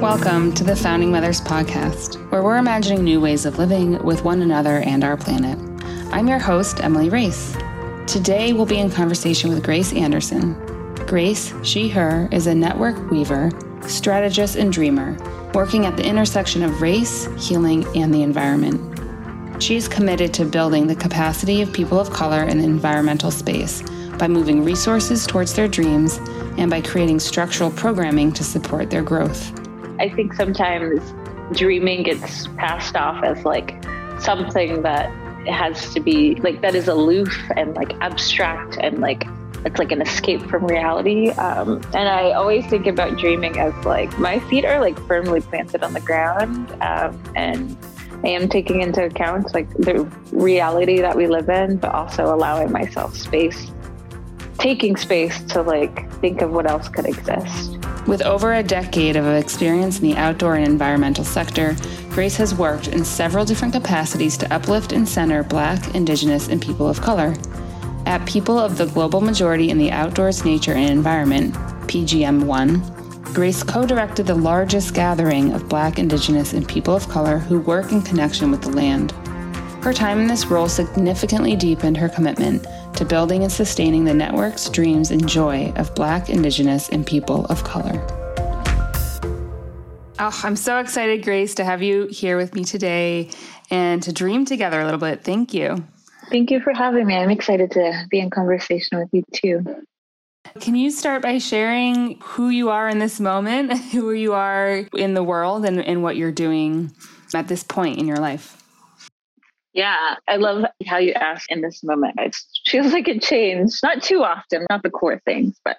Welcome to the Founding Mothers Podcast, where we're imagining new ways of living with one another and our planet. I'm your host, Emily Race. Today, we'll be in conversation with Grace Anderson. Grace, she, her, is a network weaver, strategist, and dreamer, working at the intersection of race, healing, and the environment. She is committed to building the capacity of people of color in the environmental space by moving resources towards their dreams and by creating structural programming to support their growth. I think sometimes dreaming gets passed off as like something that has to be like that is aloof and like abstract and like it's like an escape from reality. Um, and I always think about dreaming as like my feet are like firmly planted on the ground um, and I am taking into account like the reality that we live in, but also allowing myself space, taking space to like think of what else could exist. With over a decade of experience in the outdoor and environmental sector, Grace has worked in several different capacities to uplift and center Black, Indigenous, and people of color. At People of the Global Majority in the Outdoors, Nature, and Environment, PGM ONE, Grace co directed the largest gathering of Black, Indigenous, and people of color who work in connection with the land. Her time in this role significantly deepened her commitment to building and sustaining the networks, dreams, and joy of Black, Indigenous, and people of color. Oh, I'm so excited, Grace, to have you here with me today and to dream together a little bit. Thank you. Thank you for having me. I'm excited to be in conversation with you too. Can you start by sharing who you are in this moment, who you are in the world, and, and what you're doing at this point in your life? Yeah, I love how you ask in this moment. It feels like it changed, not too often, not the core things, but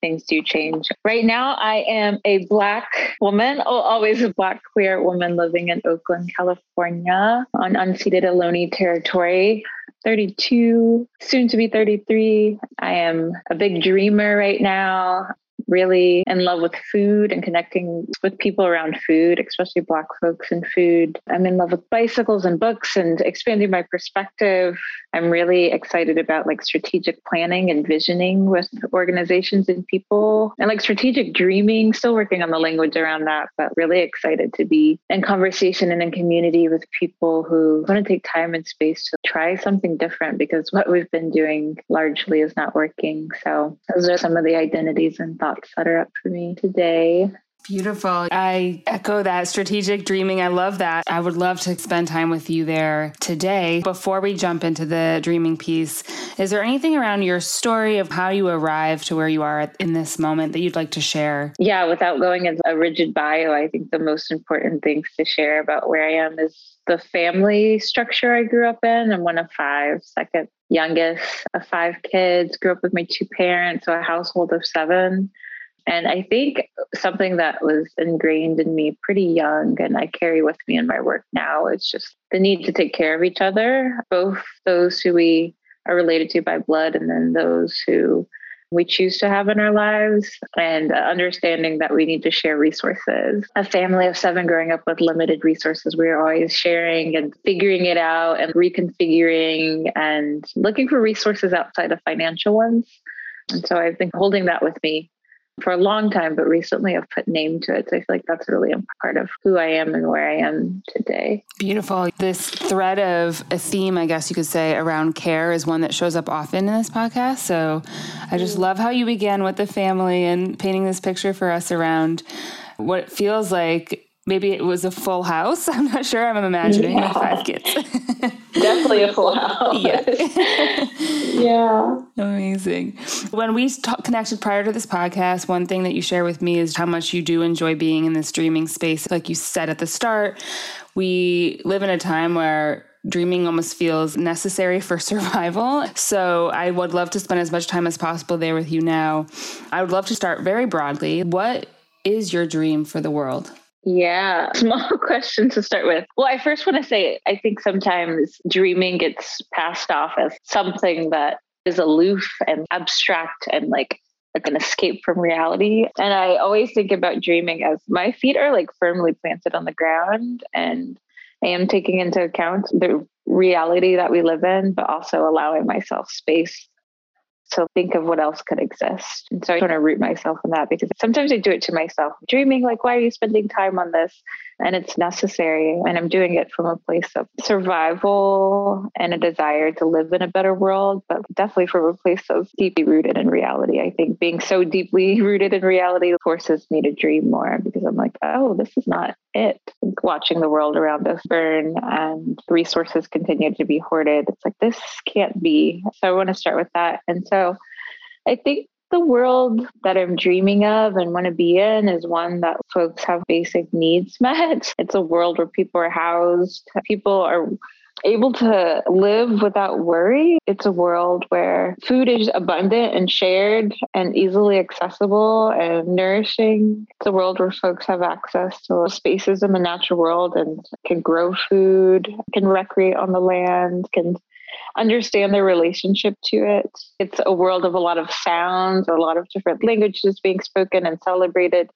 things do change. Right now, I am a Black woman, oh, always a Black queer woman living in Oakland, California on unceded Ohlone territory. 32, soon to be 33. I am a big dreamer right now really in love with food and connecting with people around food, especially Black folks and food. I'm in love with bicycles and books and expanding my perspective. I'm really excited about like strategic planning and visioning with organizations and people and like strategic dreaming, still working on the language around that, but really excited to be in conversation and in community with people who want to take time and space to try something different because what we've been doing largely is not working. So those are some of the identities and thoughts that are up for me today. Beautiful. I echo that strategic dreaming. I love that. I would love to spend time with you there today. Before we jump into the dreaming piece, is there anything around your story of how you arrived to where you are in this moment that you'd like to share? Yeah, without going into a rigid bio, I think the most important things to share about where I am is the family structure I grew up in. I'm one of five, second youngest of five kids, grew up with my two parents, so a household of seven. And I think something that was ingrained in me pretty young and I carry with me in my work now is just the need to take care of each other, both those who we are related to by blood and then those who we choose to have in our lives and uh, understanding that we need to share resources. A family of seven growing up with limited resources, we are always sharing and figuring it out and reconfiguring and looking for resources outside of financial ones. And so I've been holding that with me for a long time, but recently I've put name to it. So I feel like that's really a part of who I am and where I am today. Beautiful. This thread of a theme, I guess you could say, around care is one that shows up often in this podcast. So I just mm. love how you began with the family and painting this picture for us around what it feels like maybe it was a full house. I'm not sure. I'm imagining yeah. five kids. Definitely a full house. Yeah. yeah. Amazing. When we talk, connected prior to this podcast, one thing that you share with me is how much you do enjoy being in this dreaming space. Like you said at the start, we live in a time where dreaming almost feels necessary for survival. So I would love to spend as much time as possible there with you now. I would love to start very broadly. What is your dream for the world? Yeah, small question to start with. Well, I first want to say I think sometimes dreaming gets passed off as something that is aloof and abstract and like like an escape from reality. And I always think about dreaming as my feet are like firmly planted on the ground and I am taking into account the reality that we live in, but also allowing myself space so think of what else could exist. And so I want to root myself in that because sometimes I do it to myself, dreaming like, why are you spending time on this? And it's necessary. And I'm doing it from a place of survival and a desire to live in a better world, but definitely from a place of deeply rooted in reality. I think being so deeply rooted in reality forces me to dream more because I'm like, oh, this is not it. Watching the world around us burn and resources continue to be hoarded. It's like, this can't be. So I want to start with that. And so I think the world that I'm dreaming of and want to be in is one that folks have basic needs met. It's a world where people are housed, people are able to live without worry. It's a world where food is abundant and shared and easily accessible and nourishing. It's a world where folks have access to spaces in the natural world and can grow food, can recreate on the land, can understand their relationship to it. It's a world of a lot of sounds, a lot of different languages being spoken and celebrated.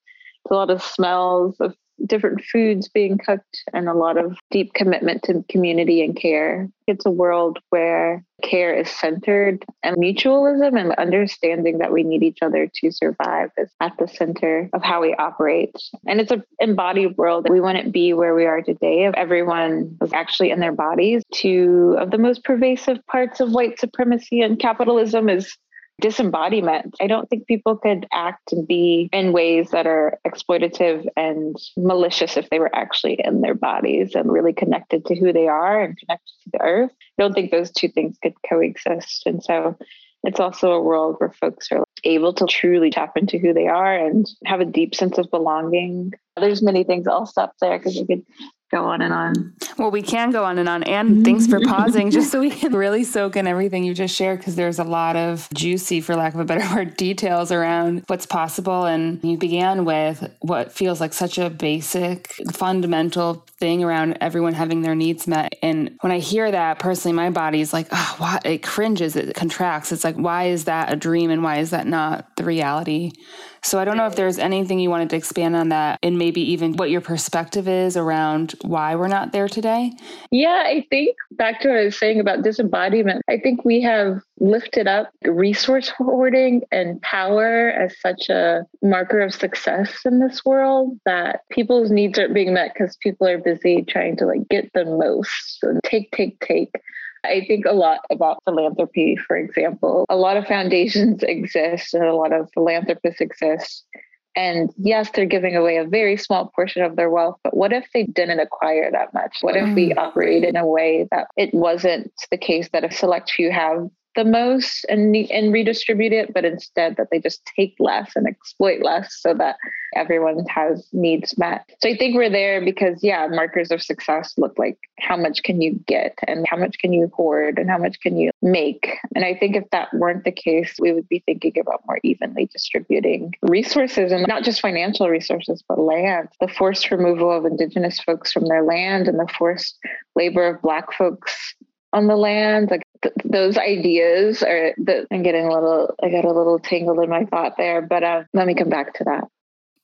It's a lot of smells of different foods being cooked and a lot of deep commitment to community and care. It's a world where care is centered and mutualism and understanding that we need each other to survive is at the center of how we operate. And it's an embodied world. That we wouldn't be where we are today if everyone was actually in their bodies. Two of the most pervasive parts of white supremacy and capitalism is disembodiment. I don't think people could act and be in ways that are exploitative and malicious if they were actually in their bodies and really connected to who they are and connected to the earth. I don't think those two things could coexist. And so it's also a world where folks are able to truly tap into who they are and have a deep sense of belonging. There's many things. I'll stop there because we could go on and on. Well, we can go on and on. And thanks for pausing just so we can really soak in everything you just shared because there's a lot of juicy, for lack of a better word, details around what's possible. And you began with what feels like such a basic, fundamental thing around everyone having their needs met. And when I hear that, personally, my body is like, oh, why? It cringes, it contracts. It's like, why is that a dream and why is that not the reality? So I don't know if there's anything you wanted to expand on that and maybe even what your perspective is around why we're not there today. Yeah, I think back to what I was saying about disembodiment, I think we have lifted up resource hoarding and power as such a marker of success in this world that people's needs aren't being met because people are busy trying to like get the most take, take, take. I think a lot about philanthropy, for example. A lot of foundations exist and a lot of philanthropists exist. And yes, they're giving away a very small portion of their wealth, but what if they didn't acquire that much? What if we mm. operate in a way that it wasn't the case that a select few have the most and and redistribute it, but instead that they just take less and exploit less so that everyone has needs met. So I think we're there because yeah, markers of success look like how much can you get and how much can you hoard and how much can you make. And I think if that weren't the case, we would be thinking about more evenly distributing resources and not just financial resources, but land. The forced removal of indigenous folks from their land and the forced labor of black folks on the land like th- those ideas are i'm getting a little i got a little tangled in my thought there but uh, let me come back to that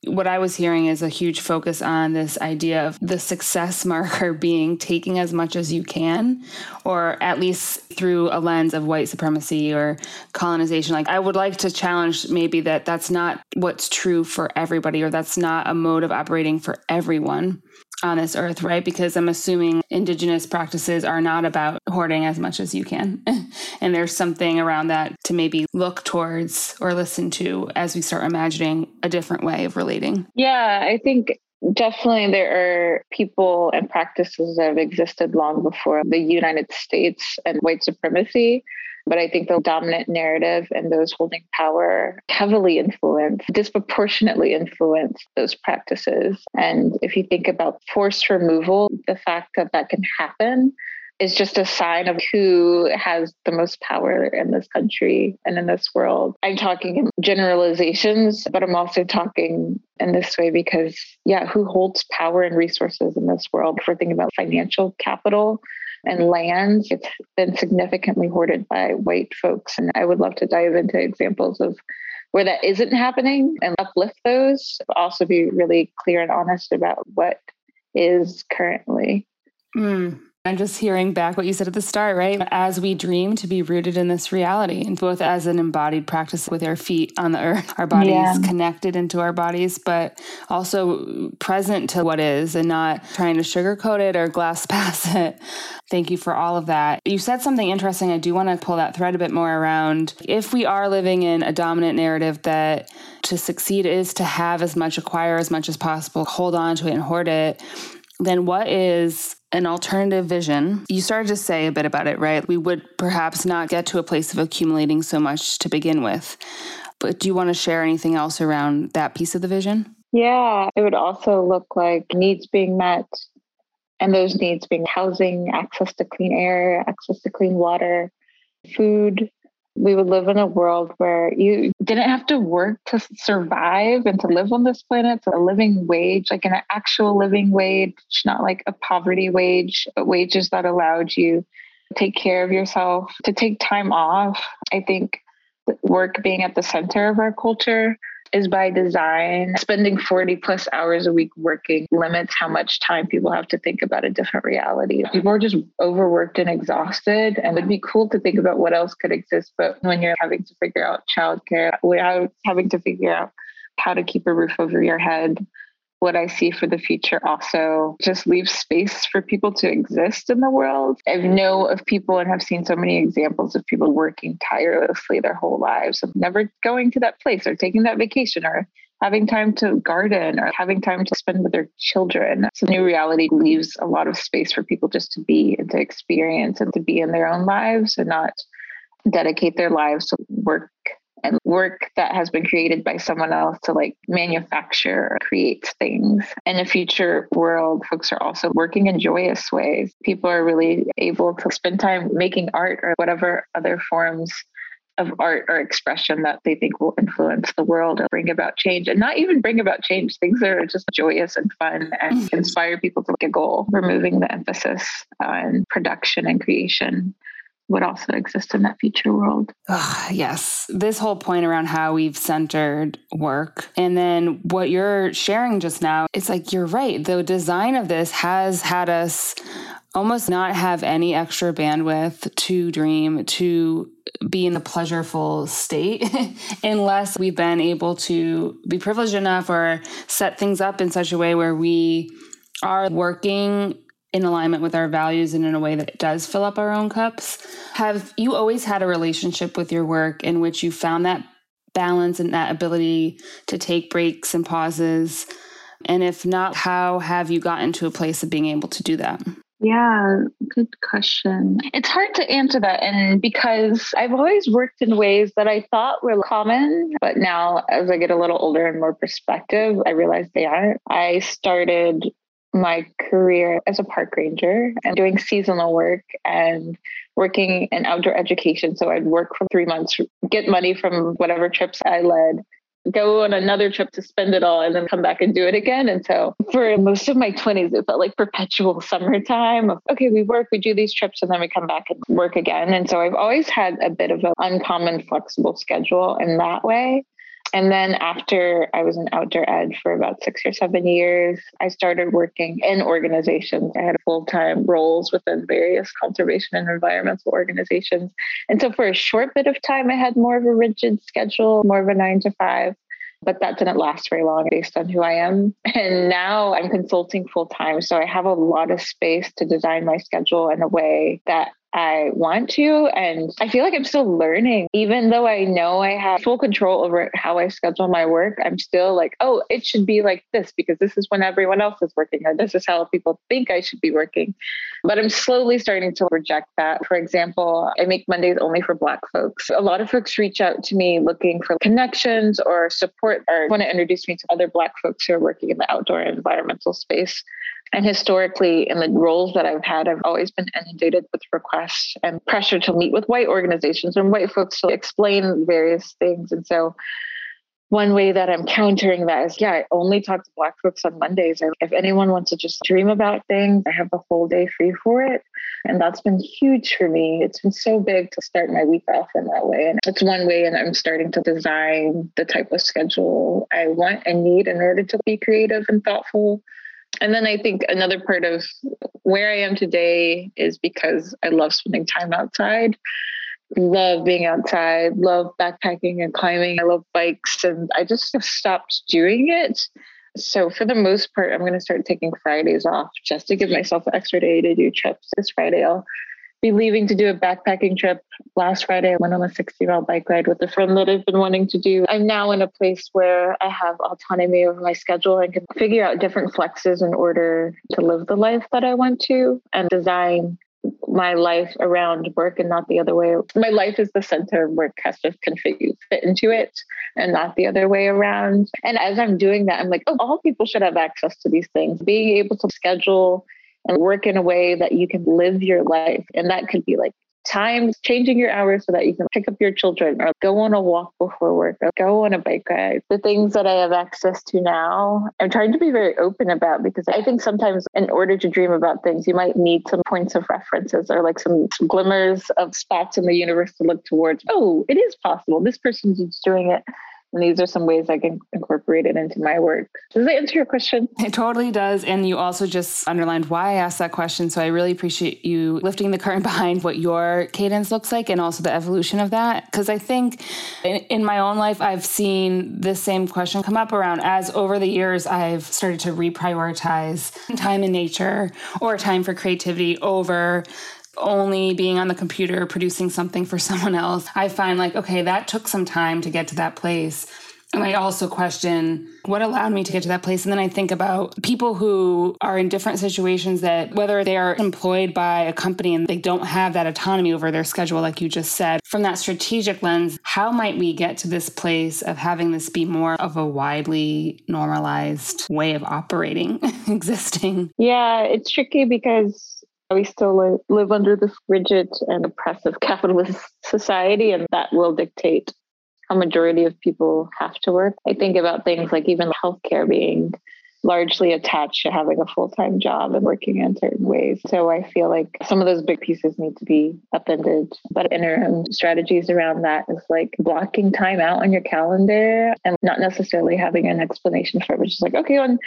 what I was hearing is a huge focus on this idea of the success marker being taking as much as you can, or at least through a lens of white supremacy or colonization. Like, I would like to challenge maybe that that's not what's true for everybody, or that's not a mode of operating for everyone on this earth, right? Because I'm assuming indigenous practices are not about hoarding as much as you can. and there's something around that to maybe look towards or listen to as we start imagining a different way of relating. Yeah, I think definitely there are people and practices that have existed long before the United States and white supremacy but I think the dominant narrative and those holding power heavily influence, disproportionately influence those practices. And if you think about forced removal, the fact that that can happen is just a sign of who has the most power in this country and in this world. I'm talking in generalizations, but I'm also talking in this way because, yeah, who holds power and resources in this world? If we're thinking about financial capital, and land. It's been significantly hoarded by white folks. And I would love to dive into examples of where that isn't happening and uplift those, also be really clear and honest about what is currently. Mm. I'm just hearing back what you said at the start, right? As we dream to be rooted in this reality, and both as an embodied practice with our feet on the earth, our bodies yeah. connected into our bodies, but also present to what is and not trying to sugarcoat it or glass pass it. Thank you for all of that. You said something interesting. I do want to pull that thread a bit more around. If we are living in a dominant narrative that to succeed is to have as much, acquire as much as possible, hold on to it and hoard it, then what is an alternative vision. You started to say a bit about it, right? We would perhaps not get to a place of accumulating so much to begin with. But do you want to share anything else around that piece of the vision? Yeah, it would also look like needs being met, and those needs being housing, access to clean air, access to clean water, food, we would live in a world where you didn't have to work to survive and to live on this planet. A living wage, like an actual living wage, not like a poverty wage, but wages that allowed you to take care of yourself, to take time off. I think work being at the center of our culture is by design. Spending 40 plus hours a week working limits how much time people have to think about a different reality. People are just overworked and exhausted. And it'd be cool to think about what else could exist. But when you're having to figure out childcare, without having to figure out how to keep a roof over your head, what I see for the future also just leaves space for people to exist in the world. I know of people and have seen so many examples of people working tirelessly their whole lives of never going to that place or taking that vacation or having time to garden or having time to spend with their children. So new reality leaves a lot of space for people just to be and to experience and to be in their own lives and not dedicate their lives to work and work that has been created by someone else to like manufacture or create things. In a future world, folks are also working in joyous ways. People are really able to spend time making art or whatever other forms of art or expression that they think will influence the world or bring about change and not even bring about change things that are just joyous and fun and mm-hmm. inspire people to look a goal removing the emphasis on production and creation would also exist in that future world. Yes. This whole point around how we've centered work and then what you're sharing just now, it's like you're right. The design of this has had us almost not have any extra bandwidth to dream, to be in the pleasureful state unless we've been able to be privileged enough or set things up in such a way where we are working in alignment with our values and in a way that does fill up our own cups. Have you always had a relationship with your work in which you found that balance and that ability to take breaks and pauses? And if not, how have you gotten to a place of being able to do that? Yeah, good question. It's hard to answer that. And because I've always worked in ways that I thought were common, but now as I get a little older and more perspective, I realize they aren't. I started my career as a park ranger and doing seasonal work and working in outdoor education. So I'd work for three months, get money from whatever trips I led, go on another trip to spend it all, and then come back and do it again. And so for most of my 20s, it felt like perpetual summertime of, okay, we work, we do these trips, and then we come back and work again. And so I've always had a bit of an uncommon, flexible schedule in that way. And then after I was in outdoor ed for about six or seven years, I started working in organizations. I had full time roles within various conservation and environmental organizations. And so for a short bit of time, I had more of a rigid schedule, more of a nine to five. But that didn't last very long based on who I am. And now I'm consulting full time. So I have a lot of space to design my schedule in a way that I want to. And I feel like I'm still learning, even though I know I have full control over how I schedule my work. I'm still like, oh, it should be like this because this is when everyone else is working, or this is how people think I should be working. But I'm slowly starting to reject that. For example, I make Mondays only for Black folks. A lot of folks reach out to me looking for connections or support or want to introduce me to other Black folks who are working in the outdoor environmental space. And historically, in the roles that I've had, I've always been inundated with requests and pressure to meet with white organizations and white folks to explain various things. And so, one way that I'm countering that is, yeah, I only talk to Black folks on Mondays. If anyone wants to just dream about things, I have the whole day free for it. And that's been huge for me. It's been so big to start my week off in that way. And it's one way, and I'm starting to design the type of schedule I want and need in order to be creative and thoughtful and then I think another part of where I am today is because I love spending time outside. Love being outside, love backpacking and climbing. I love bikes, and I just have stopped doing it. So, for the most part, I'm going to start taking Fridays off just to give myself an extra day to do trips. This Friday, I'll be leaving to do a backpacking trip. Last Friday, I went on a 60 mile bike ride with a friend that I've been wanting to do. I'm now in a place where I have autonomy over my schedule and can figure out different flexes in order to live the life that I want to and design my life around work and not the other way. My life is the center, work has to configure fit into it and not the other way around. And as I'm doing that, I'm like, oh, all people should have access to these things. Being able to schedule and work in a way that you can live your life. And that could be like times changing your hours so that you can pick up your children or go on a walk before work or go on a bike ride. The things that I have access to now, I'm trying to be very open about because I think sometimes in order to dream about things, you might need some points of references or like some, some glimmers of spots in the universe to look towards. Oh, it is possible. This person's doing it. And these are some ways I can incorporate it into my work. Does that answer your question? It totally does. And you also just underlined why I asked that question. So I really appreciate you lifting the curtain behind what your cadence looks like and also the evolution of that. Because I think in, in, my own life, I've seen this same question come up around as over the years, I've started to reprioritize time in nature or time for creativity over only being on the computer producing something for someone else, I find like, okay, that took some time to get to that place. And I also question what allowed me to get to that place. And then I think about people who are in different situations that whether they are employed by a company and they don't have that autonomy over their schedule, like you just said, from that strategic lens, how might we get to this place of having this be more of a widely normalized way of operating, existing? Yeah, it's tricky because we still live under this rigid and oppressive capitalist society, and that will dictate how majority of people have to work. I think about things like even healthcare being largely attached to having a full-time job and working in certain ways. So I feel like some of those big pieces need to be upended. But interim strategies around that is like blocking time out on your calendar and not necessarily having an explanation for it, which is like, okay, on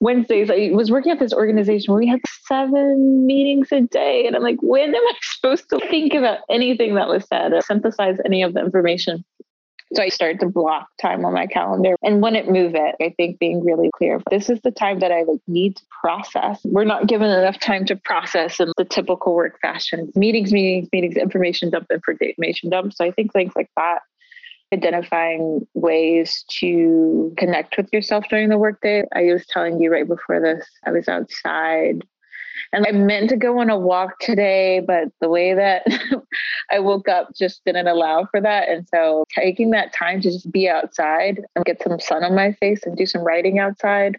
Wednesdays, I was working at this organization where we had seven meetings a day. And I'm like, when am I supposed to think about anything that was said or synthesize any of the information? So I started to block time on my calendar and wouldn't move it. I think being really clear, this is the time that I need to process. We're not given enough time to process in the typical work fashion. Meetings, meetings, meetings, information dump, information dump. So I think things like that identifying ways to connect with yourself during the workday. I was telling you right before this, I was outside and I meant to go on a walk today, but the way that I woke up just didn't allow for that. And so taking that time to just be outside and get some sun on my face and do some writing outside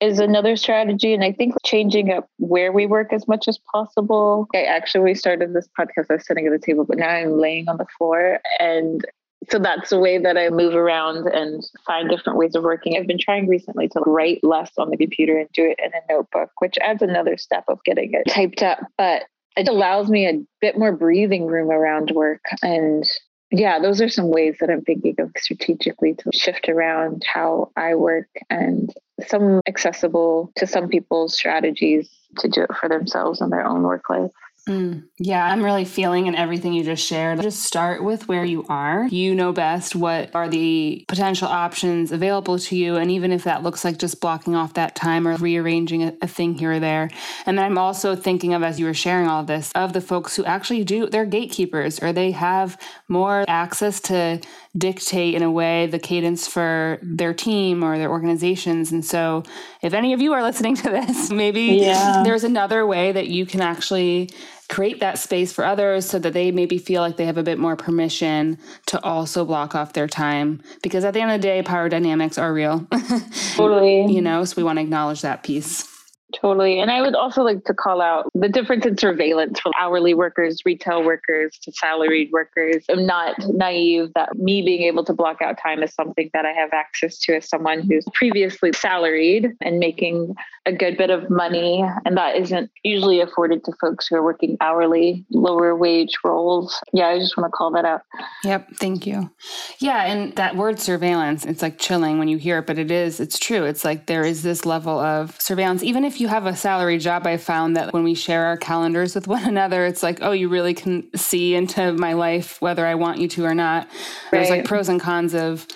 is another strategy. And I think changing up where we work as much as possible. I actually started this podcast, I was sitting at the table, but now I'm laying on the floor and so that's the way that I move around and find different ways of working. I've been trying recently to write less on the computer and do it in a notebook, which adds another step of getting it typed up. But it allows me a bit more breathing room around work. And yeah, those are some ways that I'm thinking of strategically to shift around how I work and some accessible to some people's strategies to do it for themselves in their own work life. Mm, yeah, I'm really feeling in everything you just shared. Just start with where you are. You know best what are the potential options available to you. And even if that looks like just blocking off that time or rearranging a, a thing here or there. And then I'm also thinking of, as you were sharing all this, of the folks who actually do, they're gatekeepers or they have more access to dictate in a way the cadence for their team or their organizations. And so, if any of you are listening to this, maybe yeah. there's another way that you can actually create that space for others so that they maybe feel like they have a bit more permission to also block off their time. Because at the end of the day, power dynamics are real. Totally. you know, so we want to acknowledge that piece. Totally. And I would also like to call out the difference in surveillance from hourly workers, retail workers to salaried workers. I'm not naive that me being able to block out time is something that I have access to as someone who's previously salaried and making a good bit of money. And that isn't usually afforded to folks who are working hourly, lower wage roles. Yeah, I just want to call that out. Yep. Thank you. Yeah. And that word surveillance, it's like chilling when you hear it, but it is, it's true. It's like there is this level of surveillance, even if you have a salary job, I found that when we share our calendars with one another, it's like, oh, you really can see into my life whether I want you to or not. Right. There's like pros and cons of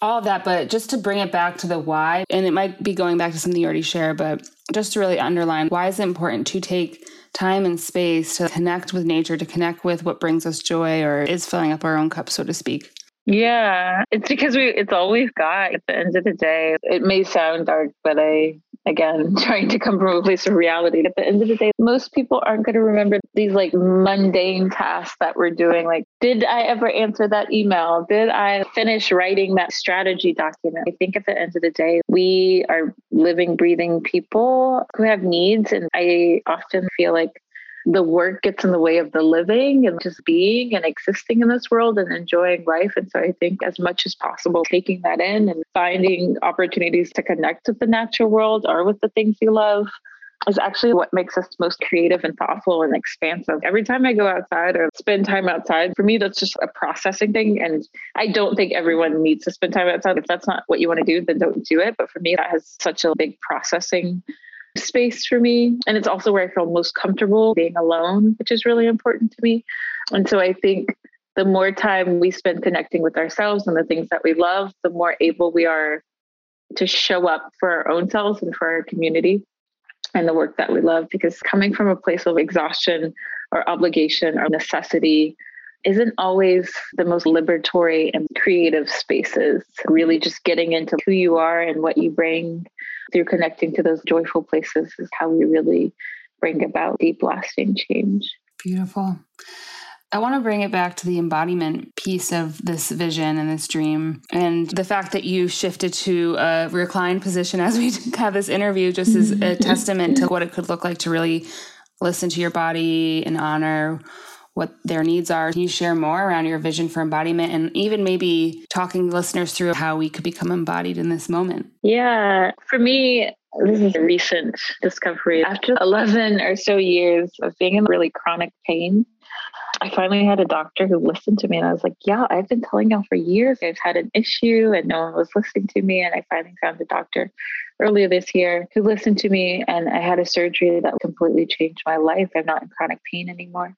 all of that. But just to bring it back to the why, and it might be going back to something you already share, but just to really underline why is it important to take time and space to connect with nature, to connect with what brings us joy or is filling up our own cup, so to speak. Yeah, it's because we it's all we've got at the end of the day. It may sound dark, but I again trying to come from a place of reality. At the end of the day, most people aren't going to remember these like mundane tasks that we're doing. Like, did I ever answer that email? Did I finish writing that strategy document? I think at the end of the day, we are living, breathing people who have needs. And I often feel like the work gets in the way of the living and just being and existing in this world and enjoying life. And so I think as much as possible, taking that in and finding opportunities to connect with the natural world or with the things you love is actually what makes us most creative and thoughtful and expansive. Every time I go outside or spend time outside, for me, that's just a processing thing. And I don't think everyone needs to spend time outside. If that's not what you want to do, then don't do it. But for me, that has such a big processing space for me. And it's also where I feel most comfortable being alone, which is really important to me. And so I think the more time we spend connecting with ourselves and the things that we love, the more able we are to show up for our own selves and for our community and the work that we love. Because coming from a place of exhaustion or obligation or necessity isn't always the most liberatory and creative spaces. Really, just getting into who you are and what you bring through connecting to those joyful places is how we really bring about deep, lasting change. Beautiful. I want to bring it back to the embodiment piece of this vision and this dream. And the fact that you shifted to a reclined position as we have this interview just is a testament to what it could look like to really listen to your body and honor what their needs are. Can you share more around your vision for embodiment and even maybe talking listeners through how we could become embodied in this moment? Yeah, for me, this is a recent discovery. After 11 or so years of being in really chronic pain, I finally had a doctor who listened to me, and I was like, Yeah, I've been telling y'all for years I've had an issue, and no one was listening to me. And I finally found a doctor earlier this year who listened to me, and I had a surgery that completely changed my life. I'm not in chronic pain anymore.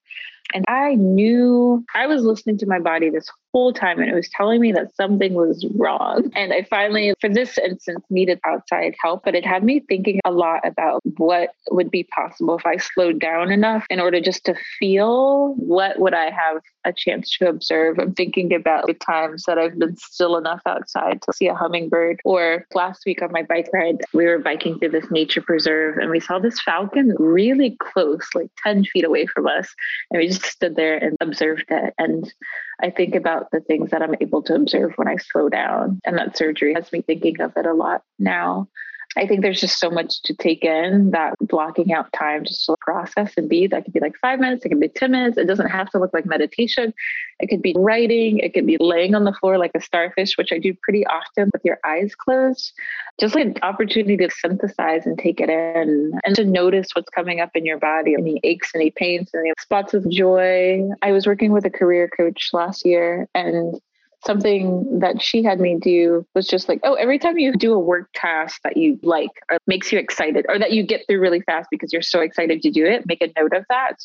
And I knew I was listening to my body this whole time and it was telling me that something was wrong. And I finally, for this instance, needed outside help, but it had me thinking a lot about what would be possible if I slowed down enough in order just to feel what would I have a chance to observe. I'm thinking about the times that I've been still enough outside to see a hummingbird. Or last week on my bike ride, we were biking through this nature preserve and we saw this falcon really close, like 10 feet away from us. And we just stood there and observed it. And I think about the things that I'm able to observe when I slow down. And that surgery has me thinking of it a lot now. I think there's just so much to take in that blocking out time just to process and be. That could be like five minutes, it could be 10 minutes. It doesn't have to look like meditation. It could be writing, it could be laying on the floor like a starfish, which I do pretty often with your eyes closed. Just like an opportunity to synthesize and take it in and to notice what's coming up in your body, any aches, any pains, any spots of joy. I was working with a career coach last year and something that she had me do was just like, oh, every time you do a work task that you like or makes you excited or that you get through really fast because you're so excited to do it, make a note of that.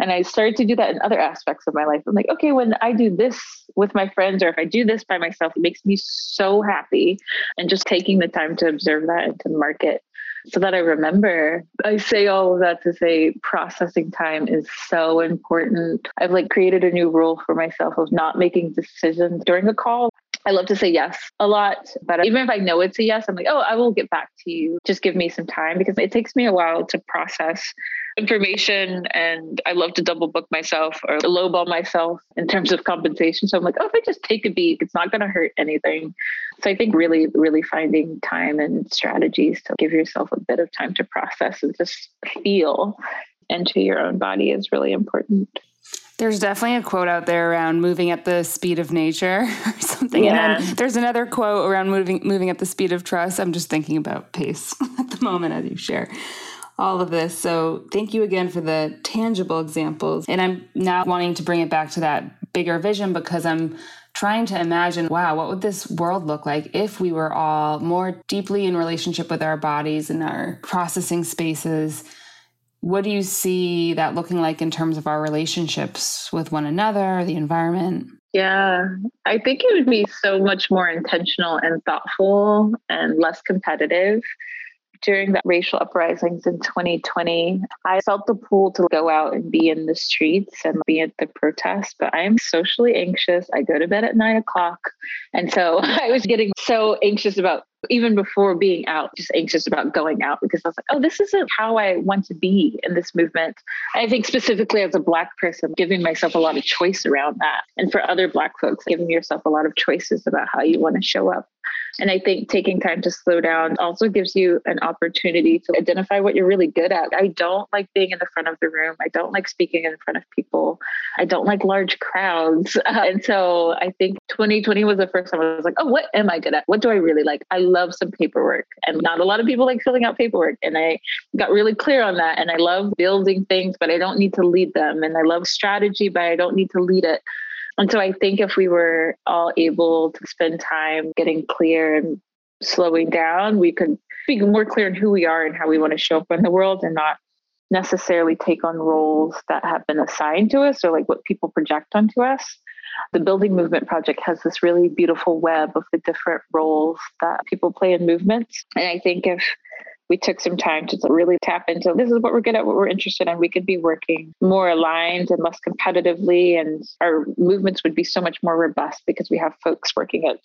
And I started to do that in other aspects of my life. I'm like, okay, when I do this with my friends or if I do this by myself, it makes me so happy. And just taking the time to observe that and to mark it so that I remember. I say all of that to say processing time is so important. I've like created a new rule for myself of not making decisions during a call. I love to say yes a lot, but even if I know it's a yes, I'm like, oh, I will get back to you. Just give me some time because it takes me a while to process information and I love to double book myself or lowball myself in terms of compensation. So I'm like, oh, if I just take a beat, it's not going to hurt anything. So I think really, really finding time and strategies to give yourself a bit of time to process and just feel into your own body is really important. There's definitely a quote out there around moving at the speed of nature or something. Yeah. And there's another quote around moving moving at the speed of trust. I'm just thinking about pace at the moment as you share all of this. So thank you again for the tangible examples. And I'm now wanting to bring it back to that bigger vision because I'm trying to imagine, wow, what would this world look like if we were all more deeply in relationship with our bodies and our processing spaces? What do you see that looking like in terms of our relationships with one another, the environment? Yeah, I think it would be so much more intentional and thoughtful and less competitive during the racial uprisings in 2020, I felt the pull to go out and be in the streets and be at the protests, but I'm socially anxious. I go to bed at nine o'clock. And so I was getting so anxious about even before being out, just anxious about going out because I was like, oh, this isn't how I want to be in this movement. I think specifically as a Black person, giving myself a lot of choice around that. And for other Black folks, giving yourself a lot of choices about how you want to show up. And I think taking time to slow down also gives you an opportunity to identify what you're really good at. I don't like being in the front of the room. I don't like speaking in front of people. I don't like large crowds. Uh, and so I think 2020 was the first time I was like, oh, what am I good at? What do I really like? I love some paperwork. And not a lot of people like filling out paperwork. And I got really clear on that. And I love building things, but I don't need to lead them. And I love strategy, but I don't need to lead it. And so I think if we were all able to spend time getting clear and slowing down, we could be more clear in who we are and how we want to show up in the world and not necessarily take on roles that have been assigned to us or like what people project onto us. The Building Movement Project has this really beautiful web of the different roles that people play in movements. And I think if we took some time to really tap into this is what we're good at, what we're interested in. We could be working more aligned and less competitively, and our movements would be so much more robust because we have folks working at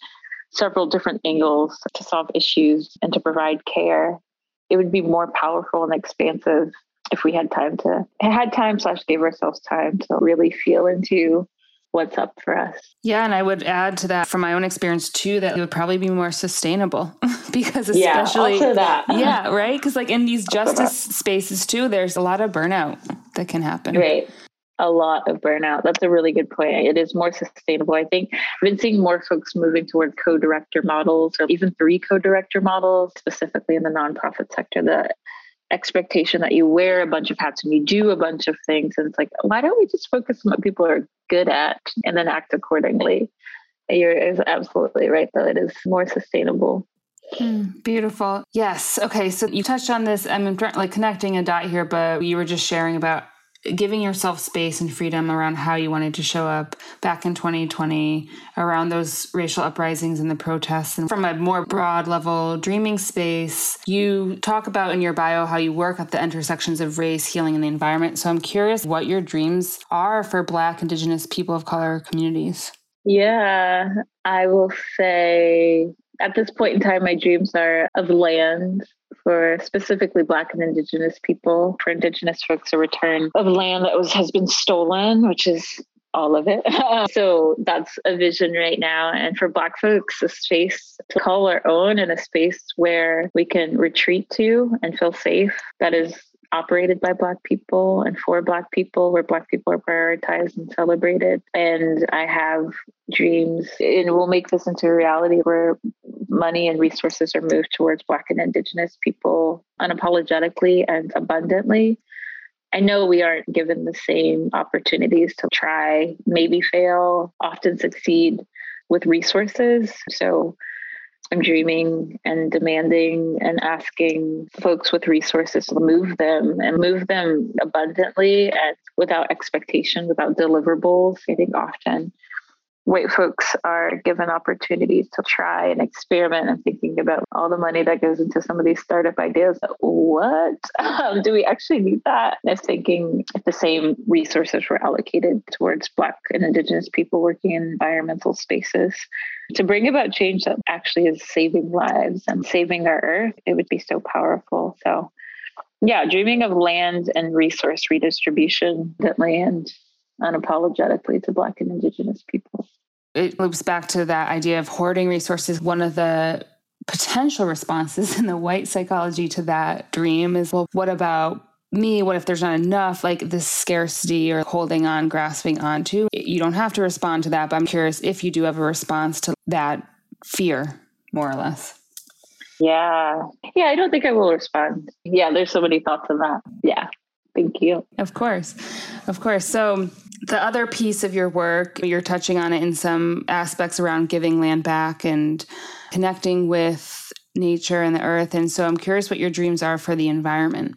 several different angles to solve issues and to provide care. It would be more powerful and expansive if we had time to had time slash gave ourselves time to really feel into what's up for us. Yeah, and I would add to that from my own experience too that it would probably be more sustainable because especially yeah, that. yeah, right? Because like in these justice spaces too, there's a lot of burnout that can happen. Right. A lot of burnout. That's a really good point. It is more sustainable. I think I've been seeing more folks moving toward co-director models or even three co-director models, specifically in the nonprofit sector. The expectation that you wear a bunch of hats and you do a bunch of things. And it's like, why don't we just focus on what people are good at and then act accordingly? You're absolutely right, though. It is more sustainable. Mm, beautiful. Yes. Okay. So you touched on this. I'm like connecting a dot here, but you were just sharing about giving yourself space and freedom around how you wanted to show up back in 2020 around those racial uprisings and the protests. And from a more broad level dreaming space you talk about in your bio how you work at the intersections of race healing and the environment. So i'm curious what your dreams are for black indigenous people of color communities. Yeah i will say at this point in time my dreams are of land for specifically Black and Indigenous people, for Indigenous folks, a return of land that was has been stolen, which is all of it. Um, so that's a vision right now. And for Black folks, a space to call our own and a space where we can retreat to and feel safe. That is operated by Black people and for Black people, where Black people are prioritized and celebrated. And I have dreams, and we'll make this into a reality where money and resources are moved towards Black and Indigenous people unapologetically and abundantly. I know we aren't given the same opportunities to try, maybe fail, often succeed with resources. So I'm dreaming and demanding and asking folks with resources to move them and move them abundantly and without expectation, without deliverables. I think often white folks are given opportunities to try and experiment and thinking about all the money that goes into some of these startup ideas. What um, do we actually need that? If thinking if the same resources were allocated towards Black and Indigenous people working in environmental spaces to bring about change that actually is saving lives and saving our earth, it would be so powerful. So, yeah, dreaming of land and resource redistribution that land unapologetically to Black and Indigenous people it loops back to that idea of hoarding resources. One of the potential responses in the white psychology to that dream is well, what about me? What if there's not enough? Like this scarcity or holding on, grasping onto. You don't have to respond to that, but I'm curious if you do have a response to that fear, more or less. Yeah. Yeah, I don't think I will respond. Yeah, there's so many thoughts on that. Yeah. Thank you. Of course. Of course. So The other piece of your work, you're touching on it in some aspects around giving land back and connecting with nature and the earth. And so I'm curious what your dreams are for the environment.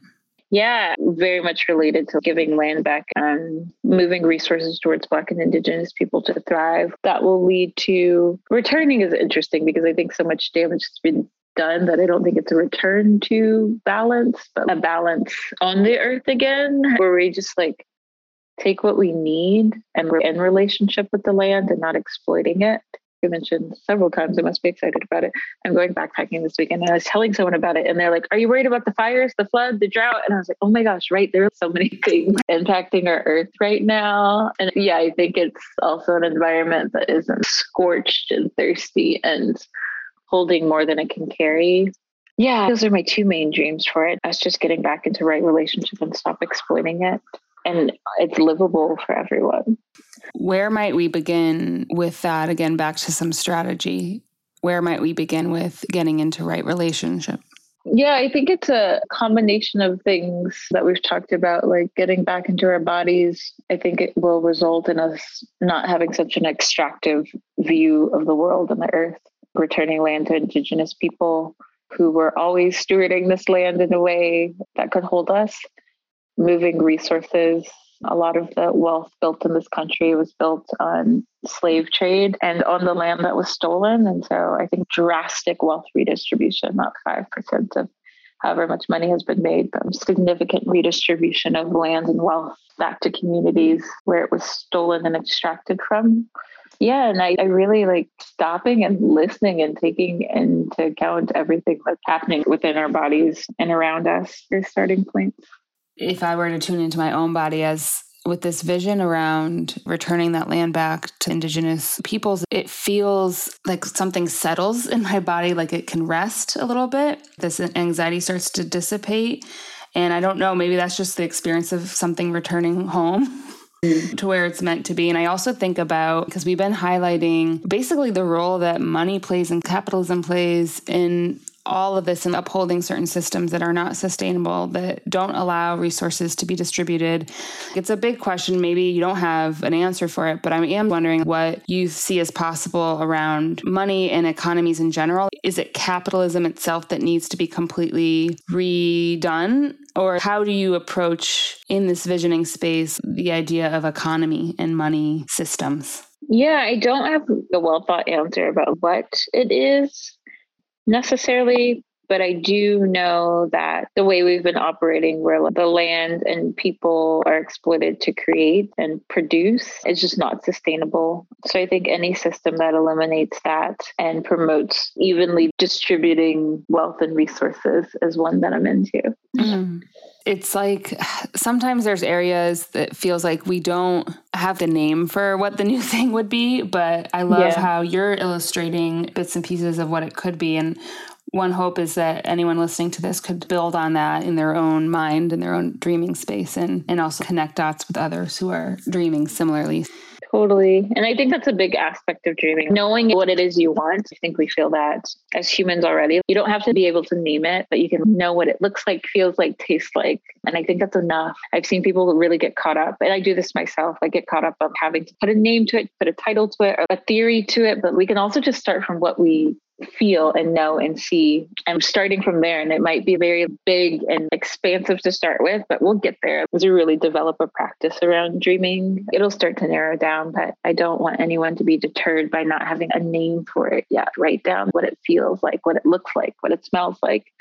Yeah, very much related to giving land back and moving resources towards Black and Indigenous people to thrive. That will lead to returning is interesting because I think so much damage has been done that I don't think it's a return to balance, but a balance on the earth again, where we just like take what we need and we're in relationship with the land and not exploiting it. You mentioned several times. I must be excited about it. I'm going backpacking this weekend and I was telling someone about it and they're like, Are you worried about the fires, the flood, the drought? And I was like, Oh my gosh, right. There are so many things impacting our earth right now. And yeah, I think it's also an environment that isn't scorched and thirsty and holding more than it can carry. Yeah, those are my two main dreams for it. Us just getting back into right relationship and stop exploiting it. And it's livable for everyone. Where might we begin with that? Again, back to some strategy. Where might we begin with getting into right relationship? Yeah, I think it's a combination of things that we've talked about, like getting back into our bodies. I think it will result in us not having such an extractive view of the world and the earth returning land to Indigenous people who were always stewarding this land in a way that could hold us, moving resources. A lot of the wealth built in this country was built on slave trade and on the land that was stolen. And so I think drastic wealth redistribution, not 5% of however much money has been made, but significant redistribution of land and wealth back to communities where it was stolen and extracted from yeah and I, I really like stopping and listening and taking into account everything that's happening within our bodies and around us are starting points if i were to tune into my own body as with this vision around returning that land back to indigenous peoples it feels like something settles in my body like it can rest a little bit. This anxiety starts to dissipate. And i don't know maybe that's just the experience of something returning home mm. to where it's meant to be. And I also think about because we've been highlighting basically the role that money plays and capitalism plays in all of this and upholding certain systems that are not sustainable, that don't allow resources to be distributed. It's a big question. Maybe you don't have an answer for it, but I am wondering what you see as possible around money and economies in general. Is it capitalism itself that needs to be completely redone? Or how do you approach in this visioning space the idea of economy and money systems? Yeah, I don't have a well thought answer about what it is necessarily, but I do know that the way we've been operating, where the land and people are exploited to create and produce, is just not sustainable. So I think any system that eliminates that and promotes evenly distributing wealth and resources is one that I'm into. Mm. It's like sometimes there's areas that feels like we don't have the name for what the new thing would be, but I love yeah. how you're illustrating bits and pieces of what it could be. And one hope is that anyone listening to this could build on that in their own mind and their own dreaming space and, and also connect dots with others who are dreaming similarly. Totally. And I think that's a big aspect of dreaming. Knowing what it is you want. I think we feel that as humans already. You don't have to be able to name it, but you can know what it looks like, feels like, tastes like. And I think that's enough. I've seen people really get caught up, and I do this myself. I get caught up of having to put a name to it, put a title to it, a theory to it. But we can also just start from what we feel and know and see. I'm starting from there, and it might be very big and expansive to start with, but we'll get there. As we really develop a practice around dreaming, it'll start to narrow down. But I don't want anyone to be deterred by not having a name for it yet. Write down what it feels like, what it looks like, what it smells like,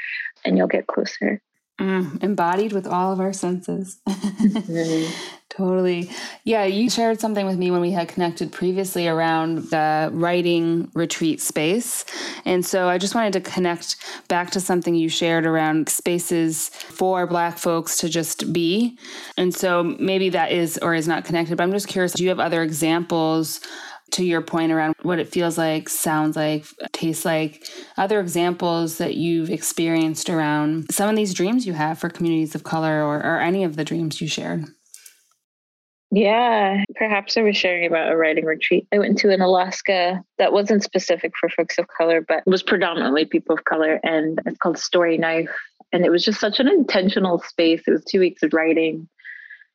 and you'll get closer. Mm, embodied with all of our senses. mm-hmm. Totally. Yeah, you shared something with me when we had connected previously around the writing retreat space. And so I just wanted to connect back to something you shared around spaces for Black folks to just be. And so maybe that is or is not connected, but I'm just curious do you have other examples? To your point around what it feels like, sounds like, tastes like, other examples that you've experienced around some of these dreams you have for communities of color or, or any of the dreams you shared? Yeah, perhaps I was sharing about a writing retreat I went to in Alaska that wasn't specific for folks of color, but was predominantly people of color. And it's called Storyknife. And it was just such an intentional space. It was two weeks of writing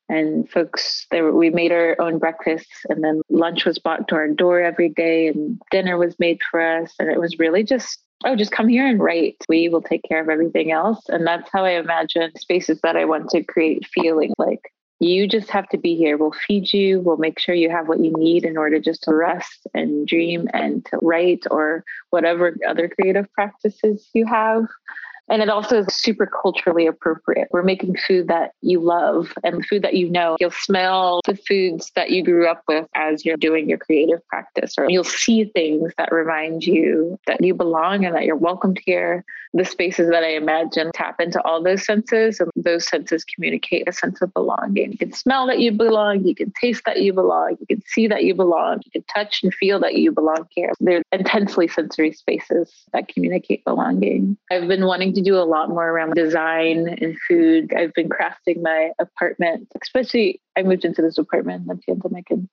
and folks there we made our own breakfasts and then lunch was brought to our door every day and dinner was made for us and it was really just oh just come here and write. We will take care of everything else. And that's how i imagine spaces that i want to create feeling like. You just have to be here. We'll feed you. We'll make sure you have what you need in order just to rest and dream and to write or whatever other creative practices you have and it also is super culturally appropriate. We're making food that you love and food that you know. You'll smell the foods that you grew up with as you're doing your creative practice, or you'll see things that remind you that you belong and that you're welcomed here. The spaces that I imagine tap into all those senses, and those senses communicate a sense of belonging. You can smell that you belong, you can taste that you belong, you can see that you belong, you can touch and feel that you belong here. They're intensely sensory spaces that communicate belonging. I've been wanting to do a lot more around design and food. I've been crafting my apartment, especially I moved into this apartment in the pandemic and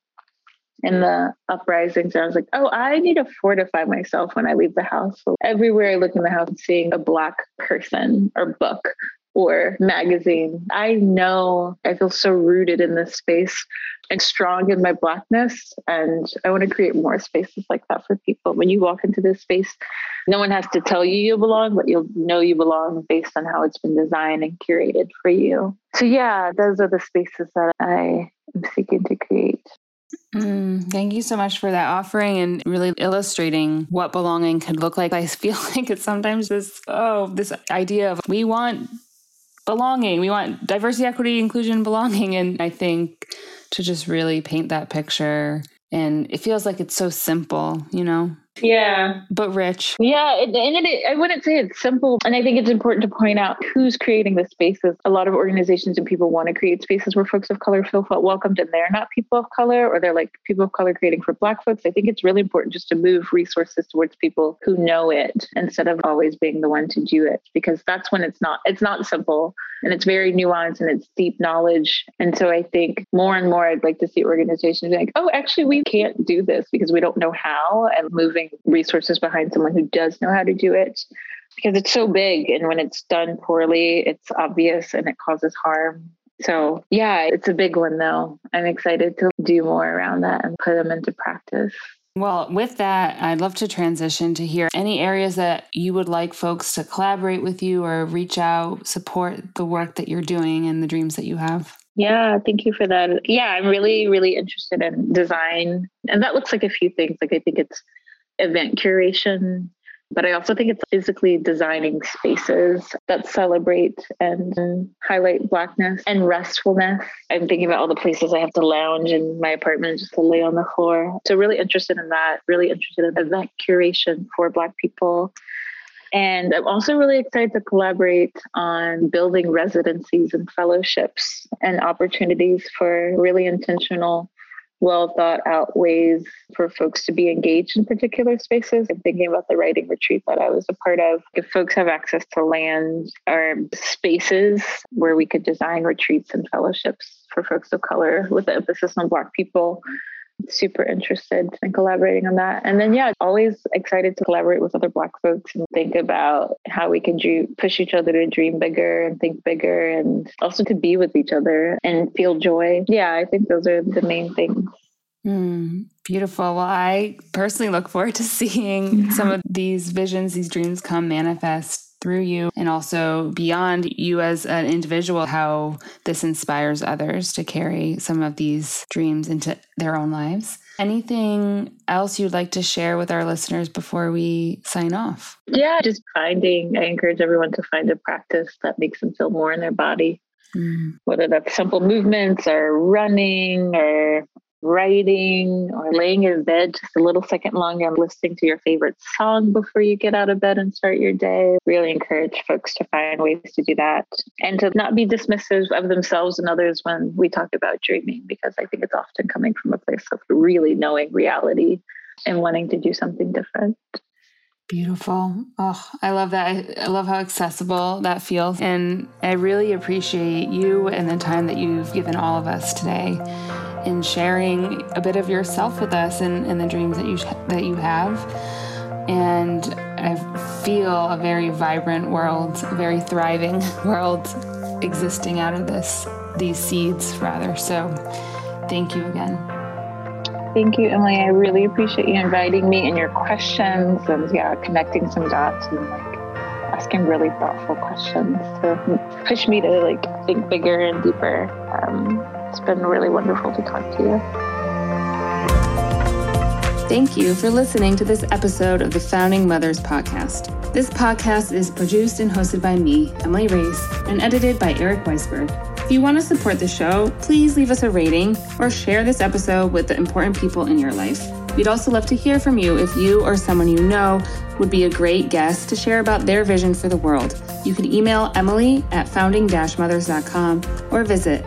in the uprisings. I was like, oh, I need to fortify myself when I leave the house. So everywhere I look in the house, seeing a black person or book or magazine. I know I feel so rooted in this space and strong in my blackness. And I want to create more spaces like that for people. When you walk into this space, no one has to tell you you belong, but you'll know you belong based on how it's been designed and curated for you. So, yeah, those are the spaces that I am seeking to create. Mm, thank you so much for that offering and really illustrating what belonging could look like. I feel like it's sometimes this oh this idea of we want belonging. We want diversity, equity, inclusion, belonging. And I think to just really paint that picture, and it feels like it's so simple, you know? Yeah. But rich. Yeah. And it, I wouldn't say it's simple. And I think it's important to point out who's creating the spaces. A lot of organizations and people want to create spaces where folks of color feel felt welcomed and they're not people of color or they're like people of color creating for Black folks. I think it's really important just to move resources towards people who know it instead of always being the one to do it because that's when it's not, it's not simple and it's very nuanced and it's deep knowledge. And so I think more and more I'd like to see organizations be like, oh, actually, we can't do this because we don't know how and moving resources behind someone who does know how to do it because it's so big and when it's done poorly it's obvious and it causes harm so yeah it's a big one though i'm excited to do more around that and put them into practice well, with that, I'd love to transition to hear any areas that you would like folks to collaborate with you or reach out, support the work that you're doing and the dreams that you have. Yeah, thank you for that. Yeah, I'm really, really interested in design. And that looks like a few things. Like, I think it's event curation, but I also think it's physically designing spaces that celebrate and highlight Blackness and restfulness. I'm thinking about all the places I have to lounge in my apartment just to lay on the floor. So, really interested in that, really interested in event curation for Black people. And I'm also really excited to collaborate on building residencies and fellowships and opportunities for really intentional well thought out ways for folks to be engaged in particular spaces. I'm thinking about the writing retreat that I was a part of. If folks have access to land or spaces where we could design retreats and fellowships for folks of color with emphasis on Black people, super interested in collaborating on that. And then, yeah, always excited to collaborate with other Black folks and think about how we can dream, push each other to dream bigger and think bigger and also to be with each other and feel joy. Yeah, I think those are the main things. Mm, beautiful. Well, I personally look forward to seeing some of these visions, these dreams come manifest through you and also beyond you as an individual, how this inspires others to carry some of these dreams into their own lives. Anything else you'd like to share with our listeners before we sign off? Yeah, just finding, I encourage everyone to find a practice that makes them feel more in their body. Mm. Whether that's simple movements or running or writing or laying in bed just a little second longer and listening to your favorite song before you get out of bed and start your day. Really encourage folks to find ways to do that and to not be dismissive of themselves and others when we talk about dreaming, because I think it's often coming from a place of really knowing reality and wanting to do something different. Beautiful. Oh, I love that. I, love how accessible that feels. And I really appreciate you and the time that you've given all of us today in sharing a bit of yourself with us and, and the dreams that you that you have. And I feel a very vibrant world, a very thriving world existing out of this these seeds rather. So thank you again. Thank you, Emily. I really appreciate you inviting me and your questions and yeah, connecting some dots and like asking really thoughtful questions to push me to like think bigger and deeper. Um, it's been really wonderful to talk to you. Thank you for listening to this episode of the Founding Mothers Podcast. This podcast is produced and hosted by me, Emily Race, and edited by Eric Weisberg. If you want to support the show, please leave us a rating or share this episode with the important people in your life. We'd also love to hear from you if you or someone you know would be a great guest to share about their vision for the world. You can email Emily at founding-mothers.com or visit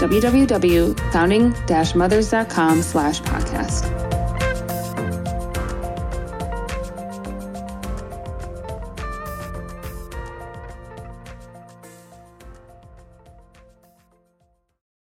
www.founding-mothers.com slash podcast.